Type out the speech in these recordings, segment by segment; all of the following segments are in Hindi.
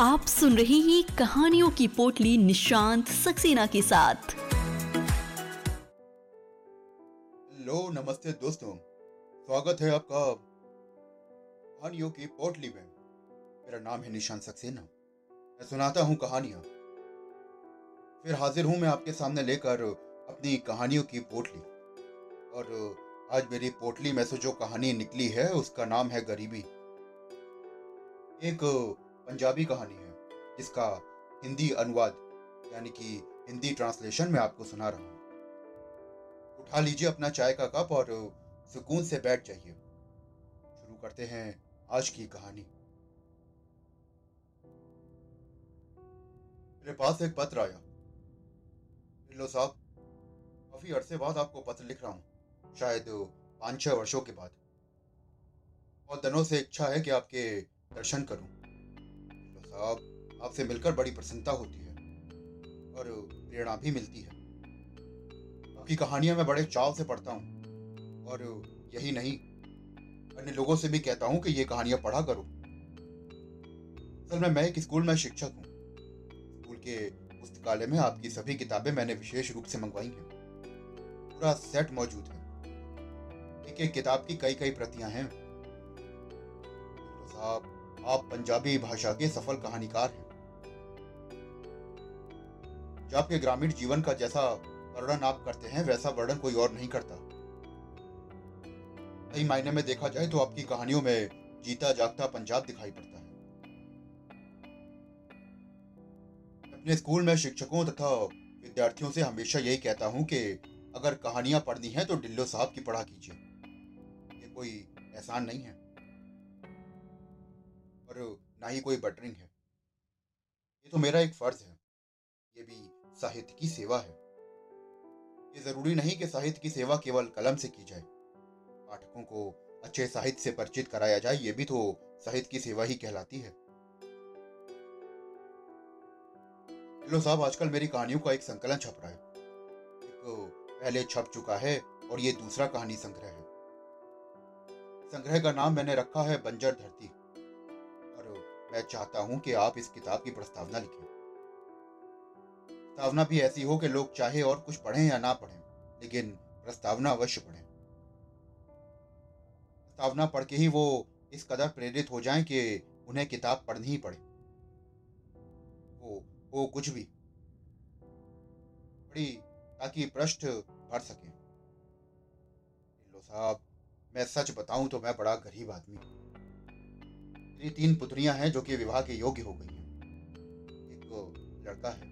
आप सुन रहे हैं कहानियों की पोटली निशांत सक्सेना के साथ। हेलो, नमस्ते दोस्तों। स्वागत है आपका कहानियों की पोटली में। मेरा नाम है निशांत सक्सेना। मैं सुनाता हूँ कहानियाँ। फिर हाजिर हूँ मैं आपके सामने लेकर अपनी कहानियों की पोटली। और आज मेरी पोटली में से जो कहानी निकली है, उसका नाम है गरीबी। एक पंजाबी कहानी है, जिसका हिंदी अनुवाद, यानी कि हिंदी ट्रांसलेशन में आपको सुना रहा हूँ। उठा लीजिए अपना चाय का कप और सुकून से बैठ जाइए। शुरू करते हैं आज की कहानी। मेरे पास एक पत्र आया। लो साहब, काफ़ी अरसे बाद आपको पत्र लिख रहा हूँ, शायद पाँच छह वर्षों के बाद। बहुत दिनों से इच्छा है कि आपके दर्शन करूँ। साहब आपसे मिलकर बड़ी प्रसन्नता होती है और प्रेरणा भी मिलती है। आपकी कहानियाँ मैं बड़े चाव से पढ़ता हूँ और यही नहीं, अन्य लोगों से भी कहता हूँ कि ये कहानियाँ पढ़ा करो। असल में मैं एक स्कूल में शिक्षक हूँ। स्कूल के पुस्तकालय में आपकी सभी किताबें मैंने विशेष रूप से मंगवाई हैं। पूरा सेट मौजूद है। एक एक किताब की कई कई प्रतियाँ हैं। साहब आप पंजाबी भाषा के सफल कहानीकार हैं। जो आपके ग्रामीण जीवन का जैसा वर्णन आप करते हैं, वैसा वर्णन कोई और नहीं करता। सही मायने में देखा जाए तो आपकी कहानियों में जीता जागता पंजाब दिखाई पड़ता है। अपने स्कूल में शिक्षकों तथा विद्यार्थियों से हमेशा यही कहता हूँ कि अगर कहानियाँ पढ़नी है तो डिल्लो साहब की पढ़ा कीजिए। ये कोई एहसान नहीं है। और ना ही कोई बटरिंग है। ये तो मेरा एक फ़र्ज़ है। ये भी साहित्य की सेवा है। ये ज़रूरी नहीं कि साहित्य की सेवा केवल कलम से की जाए। पाठकों को अच्छे साहित्य से परिचित कराया जाए, ये भी तो साहित्य की सेवा ही कहलाती है। हेलो साहब, आजकल मेरी कहानियों का एक संकलन छप रहा है। एक पहले छप चुका है और ये दूसरा कहानी संग्रह है। संग्रह का नाम मैंने रखा है बंजर धरती। मैं चाहता हूँ कि आप इस किताब की प्रस्तावना लिखें। प्रस्तावना भी ऐसी हो कि लोग चाहे और कुछ पढ़ें या ना पढ़ें, लेकिन प्रस्तावना अवश्य पढ़ें। प्रस्तावना पढ़ के ही वो इस कदर प्रेरित हो जाएँ कि उन्हें किताब पढ़नी ही पड़े। वो वो कुछ भी। पढ़ी ताकि पृष्ठ भर सके। साहब, मैं सच बताऊँ तो मैं बड़ा गरीब आदमी हूँ। मेरी तीन पुत्रियाँ हैं जो कि विवाह के योग्य हो गई हैं। एक लड़का है,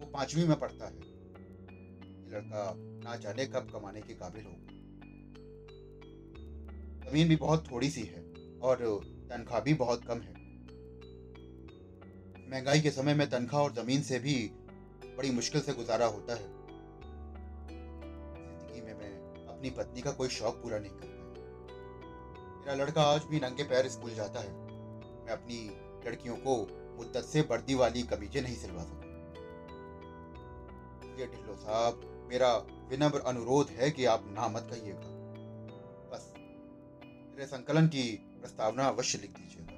वो पांचवी में पढ़ता है। ये लड़का ना जाने कब कमाने के काबिल हो ज़मीन भी बहुत थोड़ी सी है और तनख्वाह भी बहुत कम है। महँगाई के समय में तनख्वाह और ज़मीन से भी बड़ी मुश्किल से गुजारा होता है। ज़िंदगी में मैं अपनी पत्नी का कोई शौक पूरा नहीं कर मेरा लड़का आज भी नंगे पैर स्कूल जाता है। मैं अपनी लड़कियों को मुद्दत से वर्दी वाली कमीजें नहीं सिलवा सकता। ढिल्लो साहब, मेरा विनम्र अनुरोध है कि आप ना मत कहिएगा। बस, मेरे संकलन की प्रस्तावना अवश्य लिख दीजिएगा।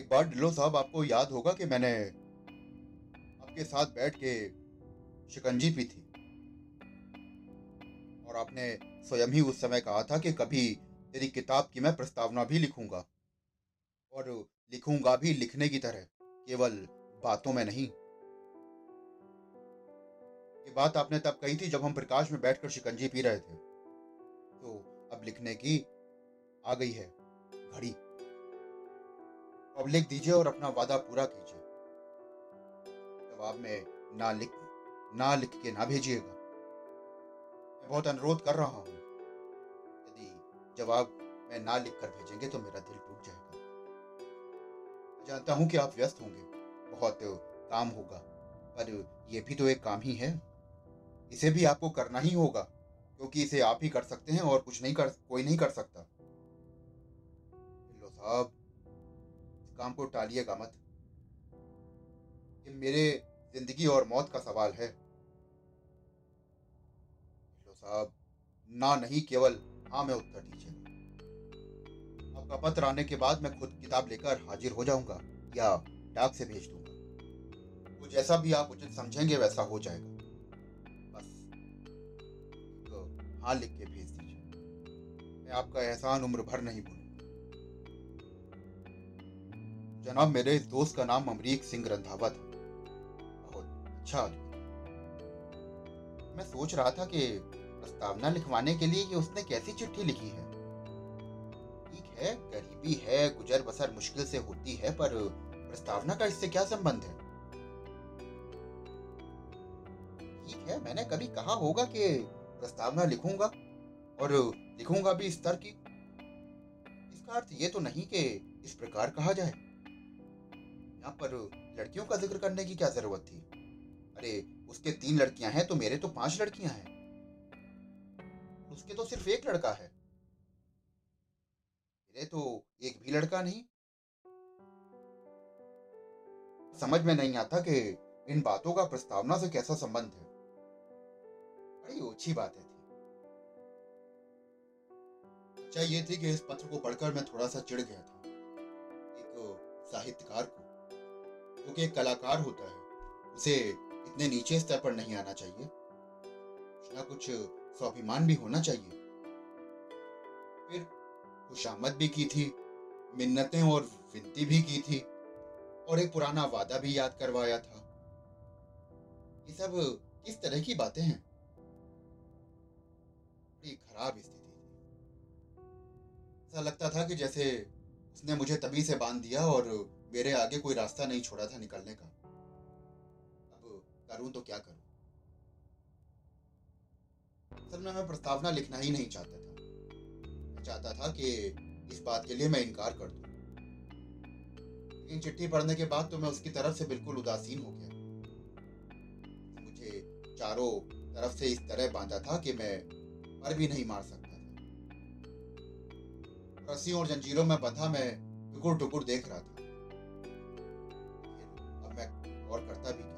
एक बार ढिल्लो साहब, आपको याद होगा कि मैंने आपके साथ बैठ के शिकंजी पी थी। और आपने स्वयं ही उस समय कहा था कि कभी तेरी किताब की मैं प्रस्तावना भी लिखूँगा। और लिखूँगा भी लिखने की तरह, केवल बातों में नहीं। ये बात आपने तब कही थी जब हम प्रकाश में बैठकर शिकंजी पी रहे थे। तो अब लिखने की आ गई है घड़ी। अब लिख दीजिए और अपना वादा पूरा कीजिए। जवाब में ना लिख ना लिख के ना भेजिएगा। मैं बहुत अनुरोध कर रहा हूँ। जवाब मैं ना लिख कर भेजेंगे तो मेरा दिल टूट जाएगा। मैं जानता हूँ कि आप व्यस्त होंगे, बहुत काम होगा, पर यह भी तो एक काम ही है। इसे भी आपको करना ही होगा, क्योंकि इसे आप ही कर सकते हैं और कुछ नहीं कर, कोई नहीं कर सकता। साहब, इस काम को टालिएगा मत। ये मेरे ज़िंदगी और मौत का सवाल है। साहब, ना नहीं केवल हाँ में उत्तर दीजिए। आपका पत्र आने के बाद मैं खुद किताब लेकर हाजिर हो जाऊँगा या डाक से भेज दूँगा। वो जैसा भी आप उचित समझेंगे, वैसा हो जाएगा। बस तो हाँ लिख के भेज दीजिए। मैं आपका एहसान उम्र भर नहीं भूलूँगा। जनाब, मेरे इस दोस्त का नाम अमरीक सिंह रंधावा था। बहुत अच्छा आदमी मैं सोच रहा था कि प्रस्तावना लिखवाने के लिए ये उसने कैसी चिट्ठी लिखी है? ठीक है, गरीबी है, गुजर बसर मुश्किल से होती है, पर प्रस्तावना का इससे क्या संबंध है? ठीक है, मैंने कभी कहा होगा कि प्रस्तावना लिखूँगा और लिखूँगा भी इस तरह की। इसका अर्थ ये तो नहीं कि इस प्रकार कहा जाए। यहाँ पर लड़कियों का ज़िक्र करने की क्या ज़रूरत थी? अरे, उसके तीन लड़कियाँ हैं तो मेरे तो पाँच लड़कियाँ हैं। उसके तो सिर्फ़ एक लड़का है। मेरे तो एक भी लड़का नहीं। समझ में नहीं आता कि इन बातों का प्रस्तावना से कैसा संबंध है। बड़ी ओछी बात थी। अच्छा ये थी कि इस पत्र को पढ़कर मैं थोड़ा सा चिढ़ गया था। एक साहित्यकार को। जो कि एक कलाकार होता है। उसे इतने नीचे स्तर पर नहीं आना चाहिए। कुछ ना कुछ स्वाभिमान भी होना चाहिए। फिर खुशामद भी की थी, मिन्नतें और विनती भी की थी, और एक पुराना वादा भी याद करवाया था। ये सब किस तरह की बातें हैं? बड़ी खराब स्थिति थी। ऐसा लगता था कि जैसे उसने मुझे तभी से बाँध दिया और मेरे आगे कोई रास्ता नहीं छोड़ा था निकलने का। अब करूँ तो क्या करूँ? असल में मैं प्रस्तावना लिखना ही नहीं चाहता था। मैं चाहता था कि इस बात के लिए मैं इनकार कर दूँ। लेकिन चिट्ठी पढ़ने के बाद तो मैं उसकी तरफ़ से बिल्कुल उदासीन हो गया। मुझे चारों तरफ़ से इस तरह बांधा था कि मैं पर भी नहीं मार सकता था। रस्सियों और जंजीरों में बंधा मैं टुकुर टुकुर देख रहा था। अब मैं और करता भी क्या?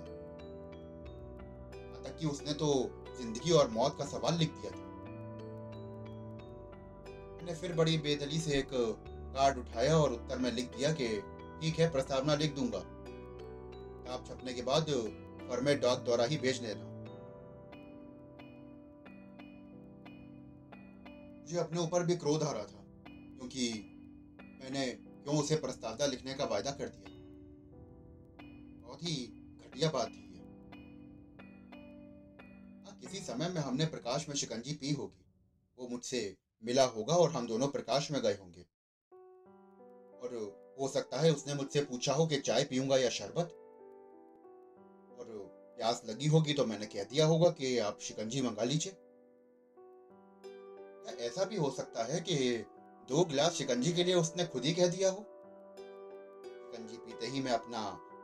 तक कि उसने तो ज़िंदगी और मौत का सवाल लिख दिया था। मैंने फिर बड़ी बेदली से एक कार्ड उठाया और उत्तर में लिख दिया कि, ठीक है, प्रस्तावना लिख दूँगा। किताब छपने के बाद फॉर्मेट डॉग द्वारा ही भेज देना। मुझे अपने ऊपर भी क्रोध आ रहा था, क्योंकि मैंने क्यों उसे प्रस्तावना लिखने का वायदा कर दिया? बहुत ही घटिया बात थी। किसी समय में हमने प्रकाश में शिकंजी पी होगी। वो मुझसे मिला होगा और हम दोनों प्रकाश में गए होंगे। और हो सकता है उसने मुझसे पूछा हो कि चाय पीऊँगा या शरबत? और प्यास लगी होगी तो मैंने कह दिया होगा कि आप शिकंजी मंगा लीजिए। ऐसा भी हो सकता है कि दो गिलास शिकंजी के लिए उसने खुद ही कह दिया हो? शिकंजी पीते ही मैं अपना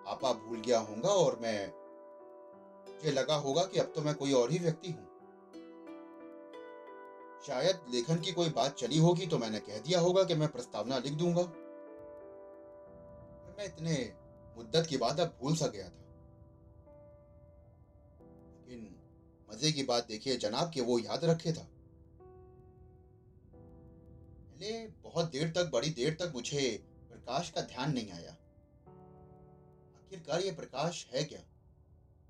आपा भूल गया होऊँगा और मैं मुझे लगा होगा कि अब तो मैं कोई और ही व्यक्ति हूँ। शायद लेखन की कोई बात चली होगी तो मैंने कह दिया होगा कि मैं प्रस्तावना लिख दूँगा। मैं इतने मुद्दत के बाद अब भूल सा गया था। लेकिन मज़े की बात देखिए जनाब कि वो याद रखे था। पहले बहुत देर तक, बड़ी देर तक मुझे प्रकाश का ध्यान नहीं आया। आखिरकार ये प्रकाश है क्या?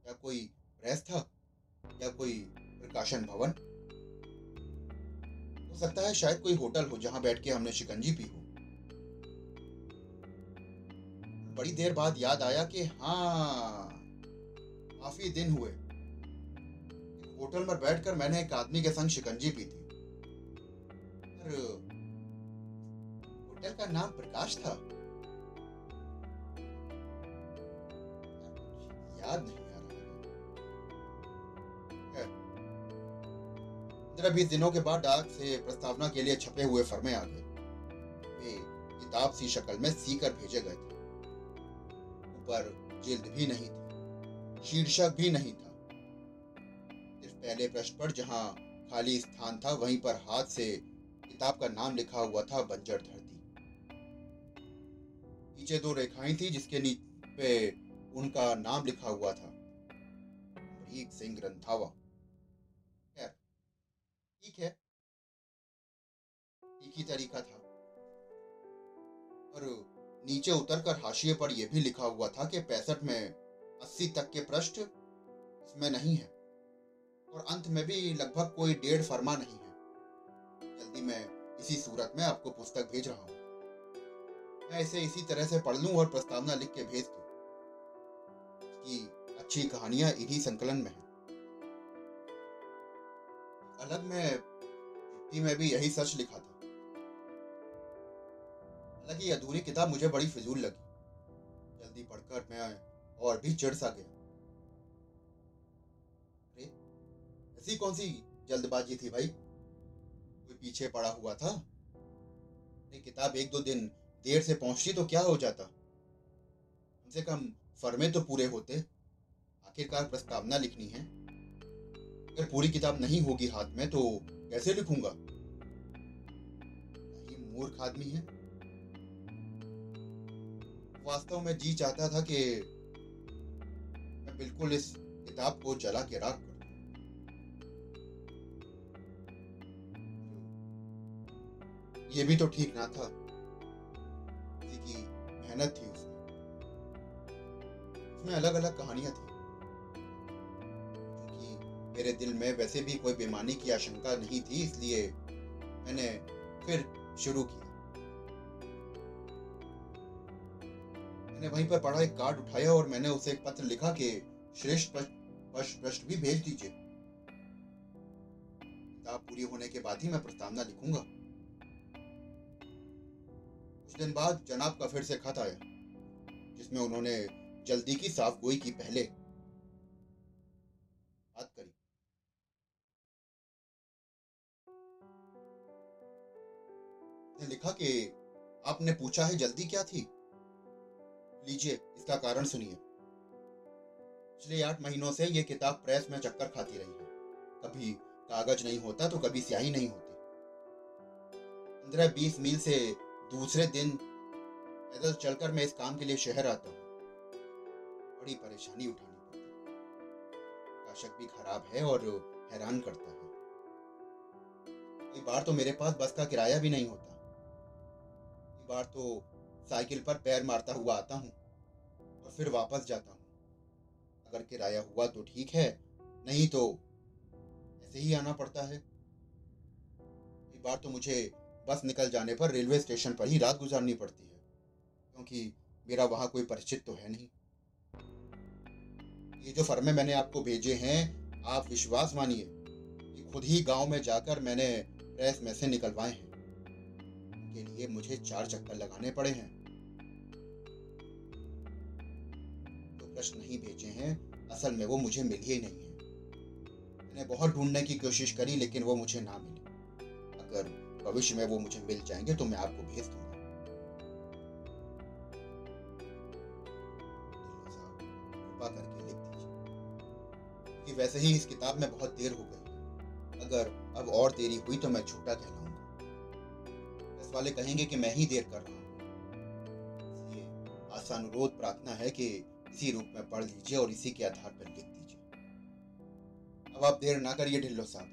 क्या कोई प्रेस था? या कोई प्रकाशन भवन? हो सकता है शायद कोई होटल हो जहाँ बैठ के हमने शिकंजी पी हो। बड़ी देर बाद याद आया कि हाँ काफ़ी दिन हुए। होटल में बैठकर मैंने एक आदमी के संग शिकंजी पी थी। पर, होटल का नाम प्रकाश था। याद नहीं? पंद्रह बीस दिनों के बाद डाक से प्रस्तावना के लिए छपे हुए फर्मे आ गए। वे किताब सी शक्ल में सीकर भेजे गए थे। ऊपर जिल्द भी नहीं थी, शीर्षक भी नहीं था। सिर्फ़ पहले पृष्ठ पर जहाँ खाली स्थान था, वहीं पर हाथ से किताब का नाम लिखा हुआ था, बंजर धरती। नीचे दो रेखाएँ थी, जिसके नीचे उनका नाम लिखा हुआ था सिंह रंधावा। ठीक है। एक ही तरीका था। और नीचे उतरकर हाशिए पर यह भी लिखा हुआ था कि पैंसठ में अस्सी तक के पृष्ठ इसमें नहीं है। और अंत में भी लगभग कोई डेढ़ फरमा नहीं है। जल्दी मैं इसी सूरत में आपको पुस्तक भेज रहा हूँ। मैं इसे इसी तरह से पढ़ लूँ और प्रस्तावना लिख के भेज दूँ। इसकी अच्छी कहानियाँ इन्हीं संकलन में है। अलग में चिट्ठी में भी यही सच लिखा था। हालाँकि अधूरी किताब मुझे बड़ी फिजूल लगी। जल्दी पढ़कर मैं और भी चिड़ सा गया। अरे, ऐसी कौन सी जल्दबाजी थी भाई? कोई पीछे पड़ा हुआ था? ये किताब एक दो दिन देर से पहुँचती तो क्या हो जाता? कम से कम फर्मे तो पूरे होते। आखिरकार प्रस्तावना लिखनी है। अगर पूरी किताब नहीं होगी हाथ में तो कैसे लिखूँगा? मूर्ख आदमी है। वास्तव में जी चाहता था कि मैं बिल्कुल इस किताब को जला के राख कर ये भी तो ठीक ना था। की मेहनत थी उसमें। उसमें अलग अलग कहानियाँ थी। मेरे दिल में वैसे भी कोई बेमानी की आशंका नहीं थी, इसलिए मैंने फिर शुरू किया। मैंने वहीं पर पढ़ा, एक कार्ड उठाया और मैंने उसे एक पत्र लिखा कि श्रेष्ठ प्रश्न भी भेज दीजिए। किताब पूरी होने के बाद ही मैं प्रस्तावना लिखूँगा। कुछ दिन बाद जनाब का फिर से खत आया, जिसमें उन्होंने जल्दी की साफ़ गोई की पहले लिखा कि आपने पूछा है जल्दी क्या थी? लीजिए, इसका कारण सुनिए। पिछले आठ महीनों से ये किताब प्रेस में चक्कर खाती रही है। कभी कागज़ नहीं होता तो कभी स्याही नहीं होती। पंद्रह बीस मील से दूसरे दिन पैदल चलकर मैं इस काम के लिए शहर आता हूँ। बड़ी परेशानी उठानी पड़ती काशक भी खराब है और हैरान करता है। कई बार तो मेरे पास बस का किराया भी नहीं होता। बार तो साइकिल पर पैर मारता हुआ आता हूँ और फिर वापस जाता हूँ। अगर किराया हुआ तो ठीक है, नहीं तो ऐसे ही आना पड़ता है। कई बार तो मुझे बस निकल जाने पर रेलवे स्टेशन पर ही रात गुजारनी पड़ती है, क्योंकि मेरा वहाँ कोई परिचित तो है नहीं। ये जो फर्मे मैंने आपको भेजे हैं, आप विश्वास मानिए खुद ही गाँव में जाकर मैंने प्रेस में से निकलवाए हैं। के लिए मुझे चार चक्कर लगाने पड़े हैं। तो प्रश्न नहीं भेजे हैं, असल में वो मुझे मिल ही नहीं है। मैंने बहुत ढूँढने की कोशिश करी, लेकिन वो मुझे ना मिले। अगर भविष्य में वो मुझे मिल जाएँगे तो मैं आपको भेज दूँगा। करके लिख दीजिए। वैसे ही इस किताब में बहुत देर हो गई। अगर अब और देरी हुई तो मैं झूठा कहलाऊँगा। वाले कहेंगे कि मैं ही देर कर रहा हूँ। इसलिए आसानुरोध प्रार्थना है कि इसी रूप में पढ़ लीजिए और इसी के आधार पर लिख दीजिए। अब आप देर ना करिए ढिल्लो साहब।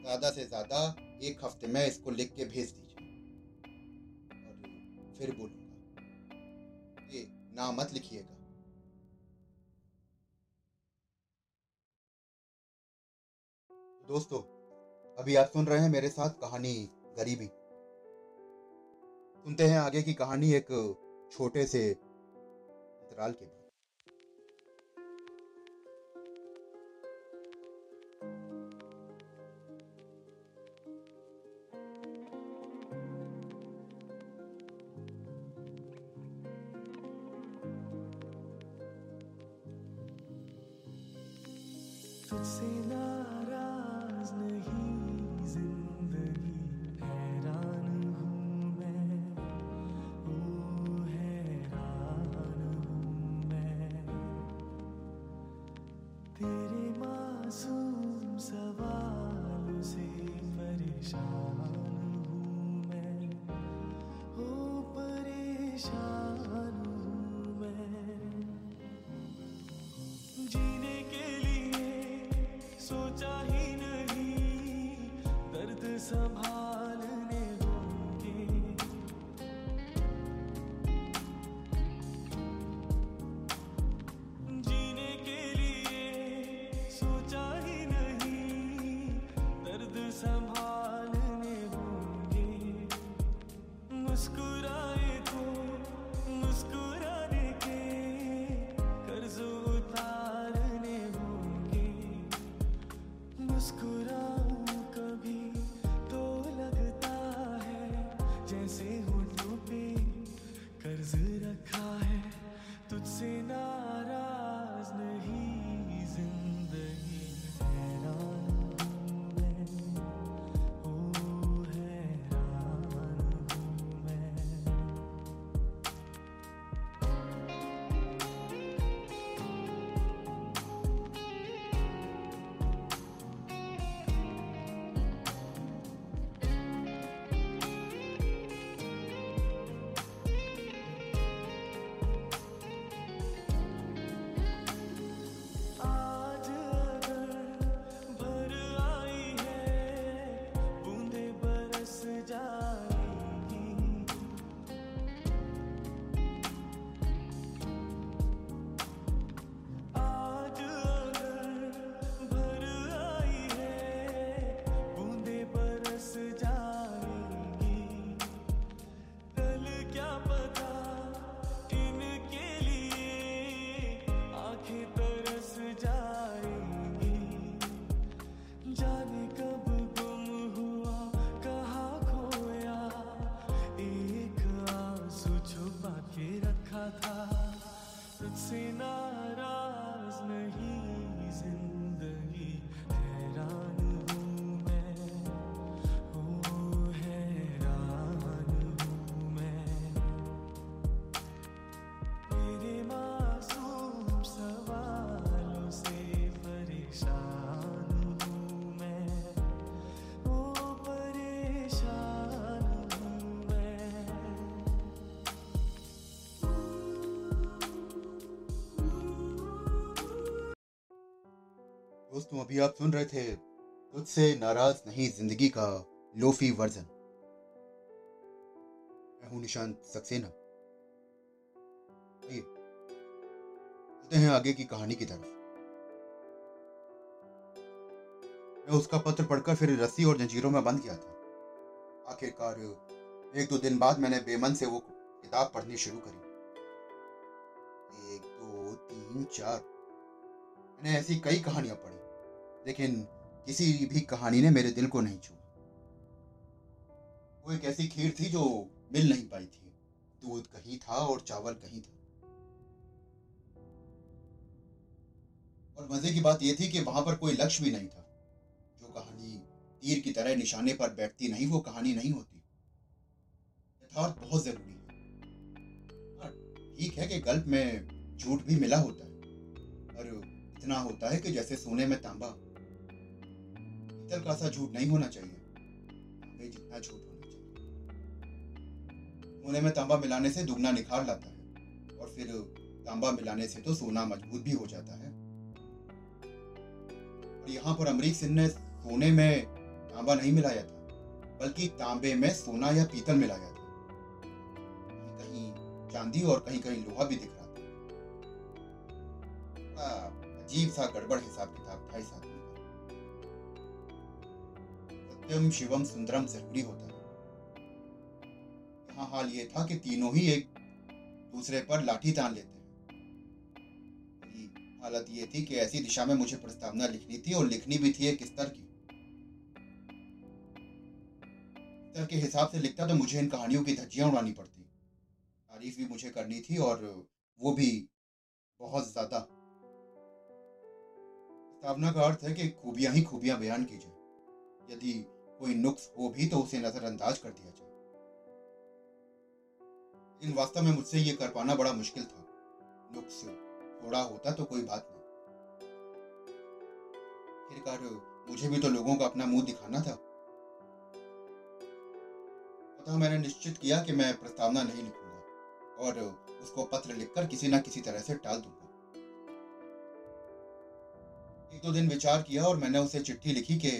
ज़्यादा से ज़्यादा एक हफ़्ते में इसको लिख के भेज दीजिए। और फिर बोलूँगा, ये ना मत लिखिएगा। दोस्तों, अभी आप सुन रहे हैं मेरे साथ कहानी गरीबी। सुनते हैं आगे की कहानी एक छोटे से अंतराल के बाद दोस्तों अभी आप सुन रहे थे तुझसे नाराज़ नहीं ज़िंदगी का लोफी वर्जन। मैं हूँ निशांत सक्सेना। चलते हैं आगे की कहानी की तरफ़। मैं उसका पत्र पढ़कर फिर रस्सी और जंजीरों में बंद किया था। आखिरकार एक दो दिन बाद मैंने बेमन से वो किताब पढ़नी शुरू करी। एक दो तीन चार, मैंने ऐसी कई कहानियाँ पढ़ी। लेकिन किसी भी कहानी ने मेरे दिल को नहीं छुआ वो एक ऐसी खीर थी जो मिल नहीं पाई थी। दूध कहीं था और चावल कहीं था। और मज़े की बात यह थी कि वहाँ पर कोई लक्ष्य भी नहीं था। जो कहानी तीर की तरह निशाने पर बैठती नहीं वो कहानी नहीं होती। यथार्थ बहुत ज़रूरी है। हाँ, ठीक है कि गल्प में झूठ भी मिला होता है। और इतना होता है कि जैसे सोने में तांबा पीतल का सा झूठ नहीं होना चाहिए। तांबे जितना झूठ होना चाहिए। सोने में तांबा मिलाने से दुगना निखार लाता है और फिर तांबा मिलाने से तो सोना मज़बूत भी हो जाता है। और यहाँ पर अमरीक सिंह ने सोने में तांबा नहीं मिलाया था, बल्कि तांबे में सोना या पीतल मिलाया था। कहीं कहीं चांदी और कहीं कहीं लोहा भी दिख रहा था। अजीब सा गड़बड़ हिसाब किताब था इस आदमी सत्यम शिवम सुंदरम ज़रूरी होता। है यहाँ हाल ये था कि तीनों ही एक दूसरे पर लाठी तान लेते हैं। हालत ये थी कि ऐसी दिशा में मुझे प्रस्तावना लिखनी थी और लिखनी भी थी एक स्तर की। स्तर के हिसाब से लिखता तो मुझे इन कहानियों की धज्जियाँ उड़ानी पड़ती। तारीफ़ भी मुझे करनी थी और वो भी बहुत ज़्यादा। प्रस्तावना का अर्थ है कि खूबियाँ ही खूबियाँ बयान की जाए। यदि कोई नुक्स हो भी तो उसे नजरअंदाज कर दिया जाए। लेकिन वास्तव में मुझसे ये कर पाना बड़ा मुश्किल था। नुक्स थोड़ा होता तो कोई बात नहीं। आखिरकार मुझे भी तो लोगों को अपना मुँह दिखाना था। अतः मैंने निश्चित किया कि मैं प्रस्तावना नहीं लिखूँगा और उसको पत्र लिखकर किसी ना किसी तरह से टाल दूँगा। एक दो दिन विचार किया और मैंने उसे चिट्ठी लिखी कि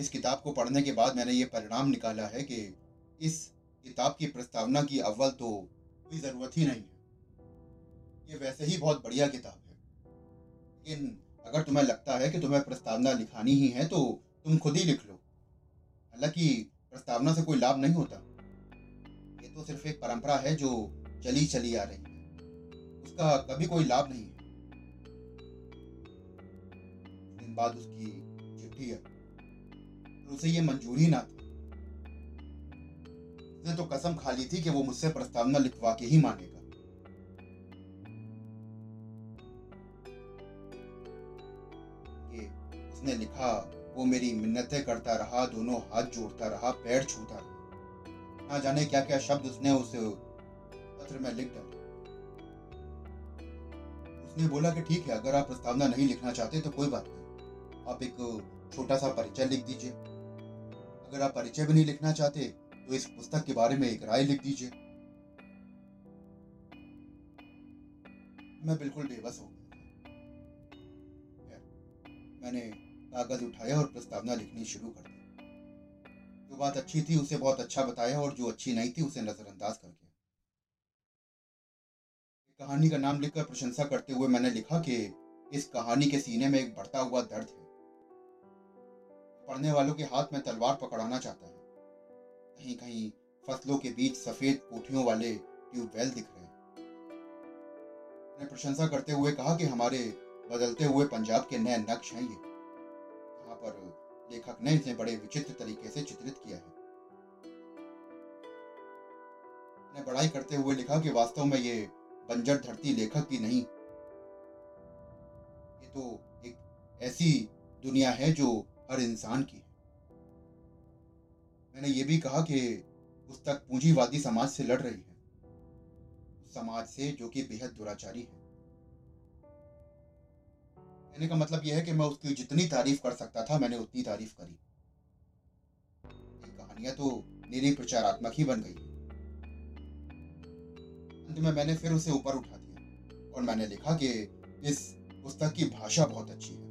इस किताब को पढ़ने के बाद मैंने ये परिणाम निकाला है कि इस किताब की प्रस्तावना की अव्वल तो कोई ज़रूरत ही नहीं है। ये वैसे ही बहुत बढ़िया किताब है। लेकिन अगर तुम्हें लगता है कि तुम्हें प्रस्तावना लिखानी ही है तो तुम खुद ही लिख लो। हालाँकि प्रस्तावना से कोई लाभ नहीं होता। ये तो सिर्फ़ एक परंपरा है जो चली चली आ रही है। उसका कभी कोई लाभ नहीं है। दिन बाद उसकी चिट्ठी आई उसे ये मंजूर ना थी उसने तो कसम खा ली थी कि वो मुझसे प्रस्तावना लिखवा के ही मानेगा उसने लिखा, वो मेरी मिन्नतें करता रहा, दोनों हाथ जोड़ता रहा, पैर छूता रहा। ना जाने क्या क्या शब्द उसने उस पत्र में लिख डाले। उसने बोला कि ठीक है, अगर आप प्रस्तावना नहीं लिखना चाहते तो कोई बात नहीं। आप एक छोटा सा परिचय लिख दीजिए। अगर आप परिचय भी नहीं लिखना चाहते तो इस पुस्तक के बारे में एक राय लिख दीजिए। मैं बिल्कुल बेबस हो गया मैंने कागज़ उठाया और प्रस्तावना लिखनी शुरू कर दी। जो बात अच्छी थी, उसे बहुत अच्छा बताया और जो अच्छी नहीं थी, उसे नजरअंदाज कर दिया। कहानी का नाम लिखकर प्रशंसा करते हुए मैंने लिखा कि इस कहानी के सीने में एक बढ़ता हुआ दर्द है। पढ़ने वालों के हाथ में तलवार पकड़ाना चाहता है। कहीं कहीं फ़सलों के बीच सफ़ेद कोठियों वाले ट्यूबवेल दिख रहे हैं। मैंने प्रशंसा करते हुए कहा कि हमारे बदलते हुए पंजाब के नए नक्श हैं ये। यहाँ पर लेखक ने इसे बड़े विचित्र तरीके से चित्रित किया है। मैंने बड़ाई करते हुए लिखा कि वास्तव में ये बंजर धरती लेखक की नहीं। ये तो एक ऐसी दुनिया है जो हर इंसान की है। मैंने ये भी कहा कि पुस्तक पूंजीवादी समाज से लड़ रही है। समाज से जो कि बेहद दुराचारी है। कहने का मतलब यह है कि मैं उसकी जितनी तारीफ़ कर सकता था, मैंने उतनी तारीफ़ करी। कहानियाँ तो मेरी प्रचारात्मक ही बन गई। अंत में मैंने फिर उसे ऊपर उठा दिया और मैंने लिखा कि इस पुस्तक की भाषा बहुत अच्छी है।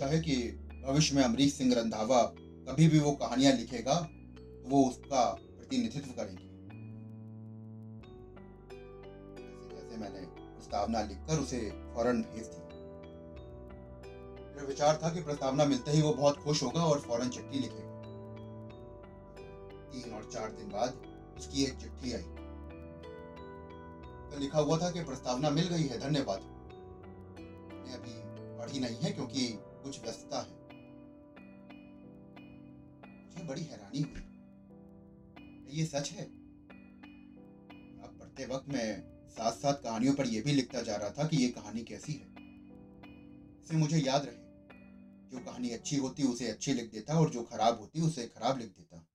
आशा है कि भविष्य में अमरीश सिंह रंधावा कभी भी वो कहानियाँ लिखेगा तो वो उसका प्रतिनिधित्व करेंगे। मैंने प्रस्तावना लिखकर उसे फ़ौरन भेज दी। मेरा विचार था कि प्रस्तावना मिलते ही वो बहुत खुश होगा और फ़ौरन चिट्ठी लिखेगा। तीन और चार दिन बाद उसकी एक चिट्ठी आई। तो लिखा हुआ था कि प्रस्तावना मिल गई है, धन्यवाद। अभी पढ़ी नहीं है क्योंकि कुछ व्यस्तता है। मुझे बड़ी हैरानी हुई। ये सच है? अब पढ़ते वक्त मैं साथ साथ कहानियों पर यह भी लिखता जा रहा था कि ये कहानी कैसी है। इसे मुझे याद रहे। जो कहानी अच्छी होती उसे अच्छी लिख देता और जो खराब होती उसे खराब लिख देता।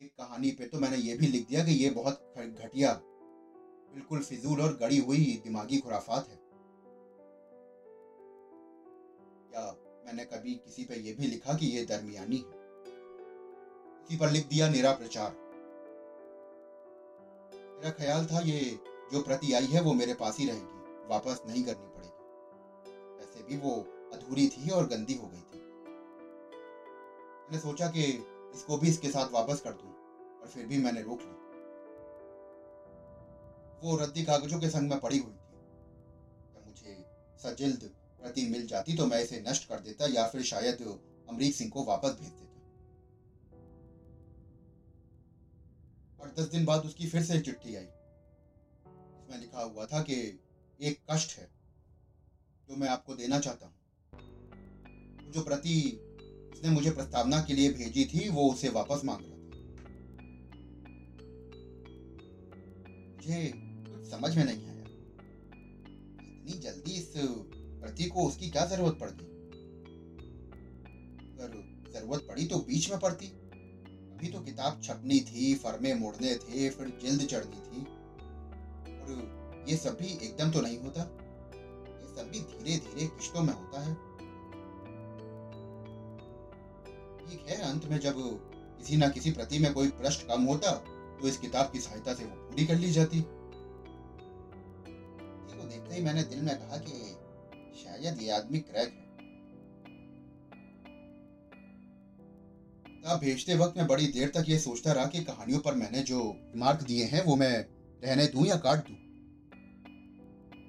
एक कहानी पे तो मैंने ये भी लिख दिया कि ये बहुत घटिया, बिल्कुल फिजूल और गड़ी हुई दिमागी खुराफात है। या मैंने कभी किसी पे ये भी लिखा कि ये दरमियानी है। किसी पर लिख दिया निरा प्रचार। मेरा ख्याल था ये जो प्रति आई है वो मेरे पास ही रहेगी, वापस नहीं करनी पड़ेगी। वैसे भी वो अधूरी थी और गंदी हो गई थी। मैंने सोचा कि इसको भी इसके साथ वापस कर दूँ और फिर भी मैंने रोक ली। वो रद्दी कागजों के संग में पड़ी हुई थी। मुझे सजिल्द प्रति मिल जाती तो मैं इसे नष्ट कर देता या फिर शायद अमरीक सिंह को वापस भेज देता। और दस दिन बाद उसकी फिर से चिट्ठी आई। इसमें लिखा हुआ था कि एक कष्ट है जो मैं आपको देना चाहता हूँ। जो प्रति उसने मुझे प्रस्तावना के लिए भेजी थी, वो उसे वापस मांग रहा था। मुझे कुछ समझ में नहीं आया। इतनी जल्दी इस प्रति को उसकी क्या ज़रूरत पड़ गई अगर ज़रूरत पड़ी तो बीच में पड़ती। अभी तो किताब छपनी थी, फर्मे मोड़ने थे, फिर जल्द चढ़नी थी। और ये सब भी एकदम तो नहीं होता। ये सब भी धीरे धीरे किश्तों में होता है। ठीक है, अंत में जब किसी ना किसी प्रति में कोई प्रश्न कम होता तो इस किताब की सहायता से वो पूरी कर ली जाती। को देखते ही मैंने दिल में कहा कि शायद ये आदमी क्रैक है किताब भेजते वक्त मैं बड़ी देर तक ये सोचता रहा कि कहानियों पर मैंने जो रिमार्क दिए हैं, वो मैं रहने दूँ या काट दूँ।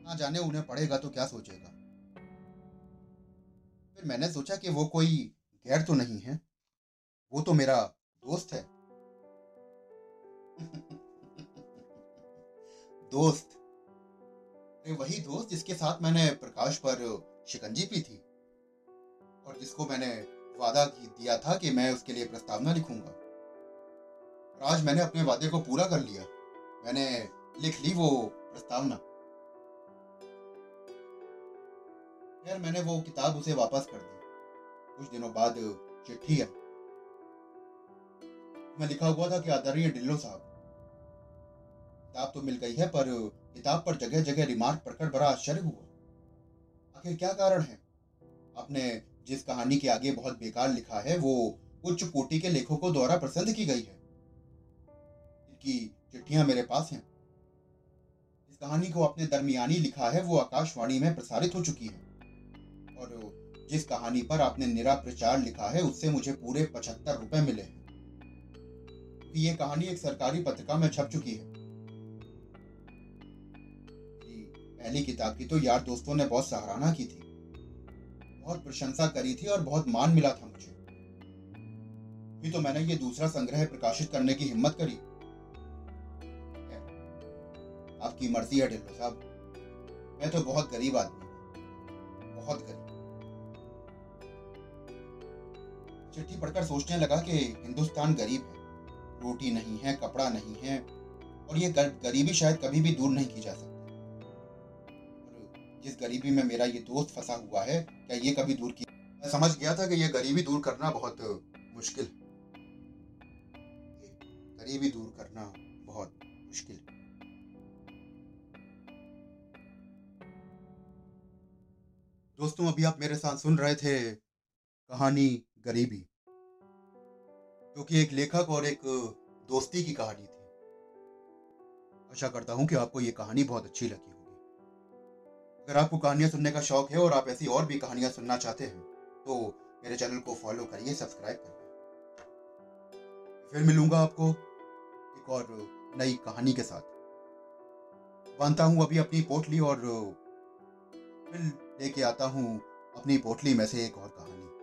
ना जाने उन्हें पढ़ेगा तो क्या सोचेगा। फिर मैंने सोचा कि वो कोई गैर तो नहीं है, वो तो मेरा दोस्त है। दोस्त। अरे वही दोस्त जिसके साथ मैंने प्रकाश पर शिकंजी पी थी और जिसको मैंने वादा दिया था कि मैं उसके लिए प्रस्तावना लिखूँगा। और आज मैंने अपने वादे को पूरा कर लिया। मैंने लिख ली वो प्रस्तावना। यार मैंने वो किताब उसे वापस कर दी। कुछ दिनों बाद चिट्ठी आई। मैं लिखा हुआ था कि आदरणीय डिल्लो साहब, किताब तो मिल गई है, पर किताब पर जगह जगह रिमार्क पढ़कर बड़ा आश्चर्य हुआ। आखिर क्या कारण है? आपने जिस कहानी के आगे बहुत बेकार लिखा है, वो उच्च कोटि के लेखकों द्वारा पसंद की गई है। इनकी चिट्ठियाँ मेरे पास हैं। इस कहानी को आपने दरमियानी लिखा है, वो आकाशवाणी में प्रसारित हो चुकी है। और जिस कहानी पर आपने निरा प्रचार लिखा है, उससे मुझे पूरे पचहत्तर रुपए मिले हैं। ये कहानी एक सरकारी पत्रिका में छप चुकी है। पहली किताब की तो यार दोस्तों ने बहुत सराहना की थी। बहुत प्रशंसा करी थी और बहुत मान मिला था मुझे। भी तो मैंने ये दूसरा संग्रह प्रकाशित करने की हिम्मत करी। आपकी मर्ज़ी है ढिल्लो साहब। मैं तो बहुत गरीब आदमी बहुत गरीब। चिट्ठी पढ़कर सोचने लगा कि हिंदुस्तान गरीब है। रोटी नहीं है, कपड़ा नहीं है और ये गरीबी शायद कभी भी दूर नहीं की जा सकती। जिस गरीबी में मेरा ये दोस्त फंसा हुआ है, क्या ये कभी दूर की मैं समझ गया था कि ये गरीबी दूर करना बहुत मुश्किल गरीबी दूर करना बहुत मुश्किल दोस्तों, अभी आप मेरे साथ सुन रहे थे कहानी गरीबी, जो कि एक लेखक और एक, दोस्ती की कहानी थी। आशा करता हूँ कि आपको ये कहानी बहुत अच्छी लगी अगर आपको कहानियाँ सुनने का शौक है और आप ऐसी और भी कहानियाँ सुनना चाहते हैं तो मेरे चैनल को फॉलो करिए, सब्सक्राइब करिए। फिर मिलूँगा आपको एक और नई कहानी के साथ। बांधता हूँ अभी अपनी पोटली और फिर लेके आता हूँ अपनी पोटली में से एक और कहानी।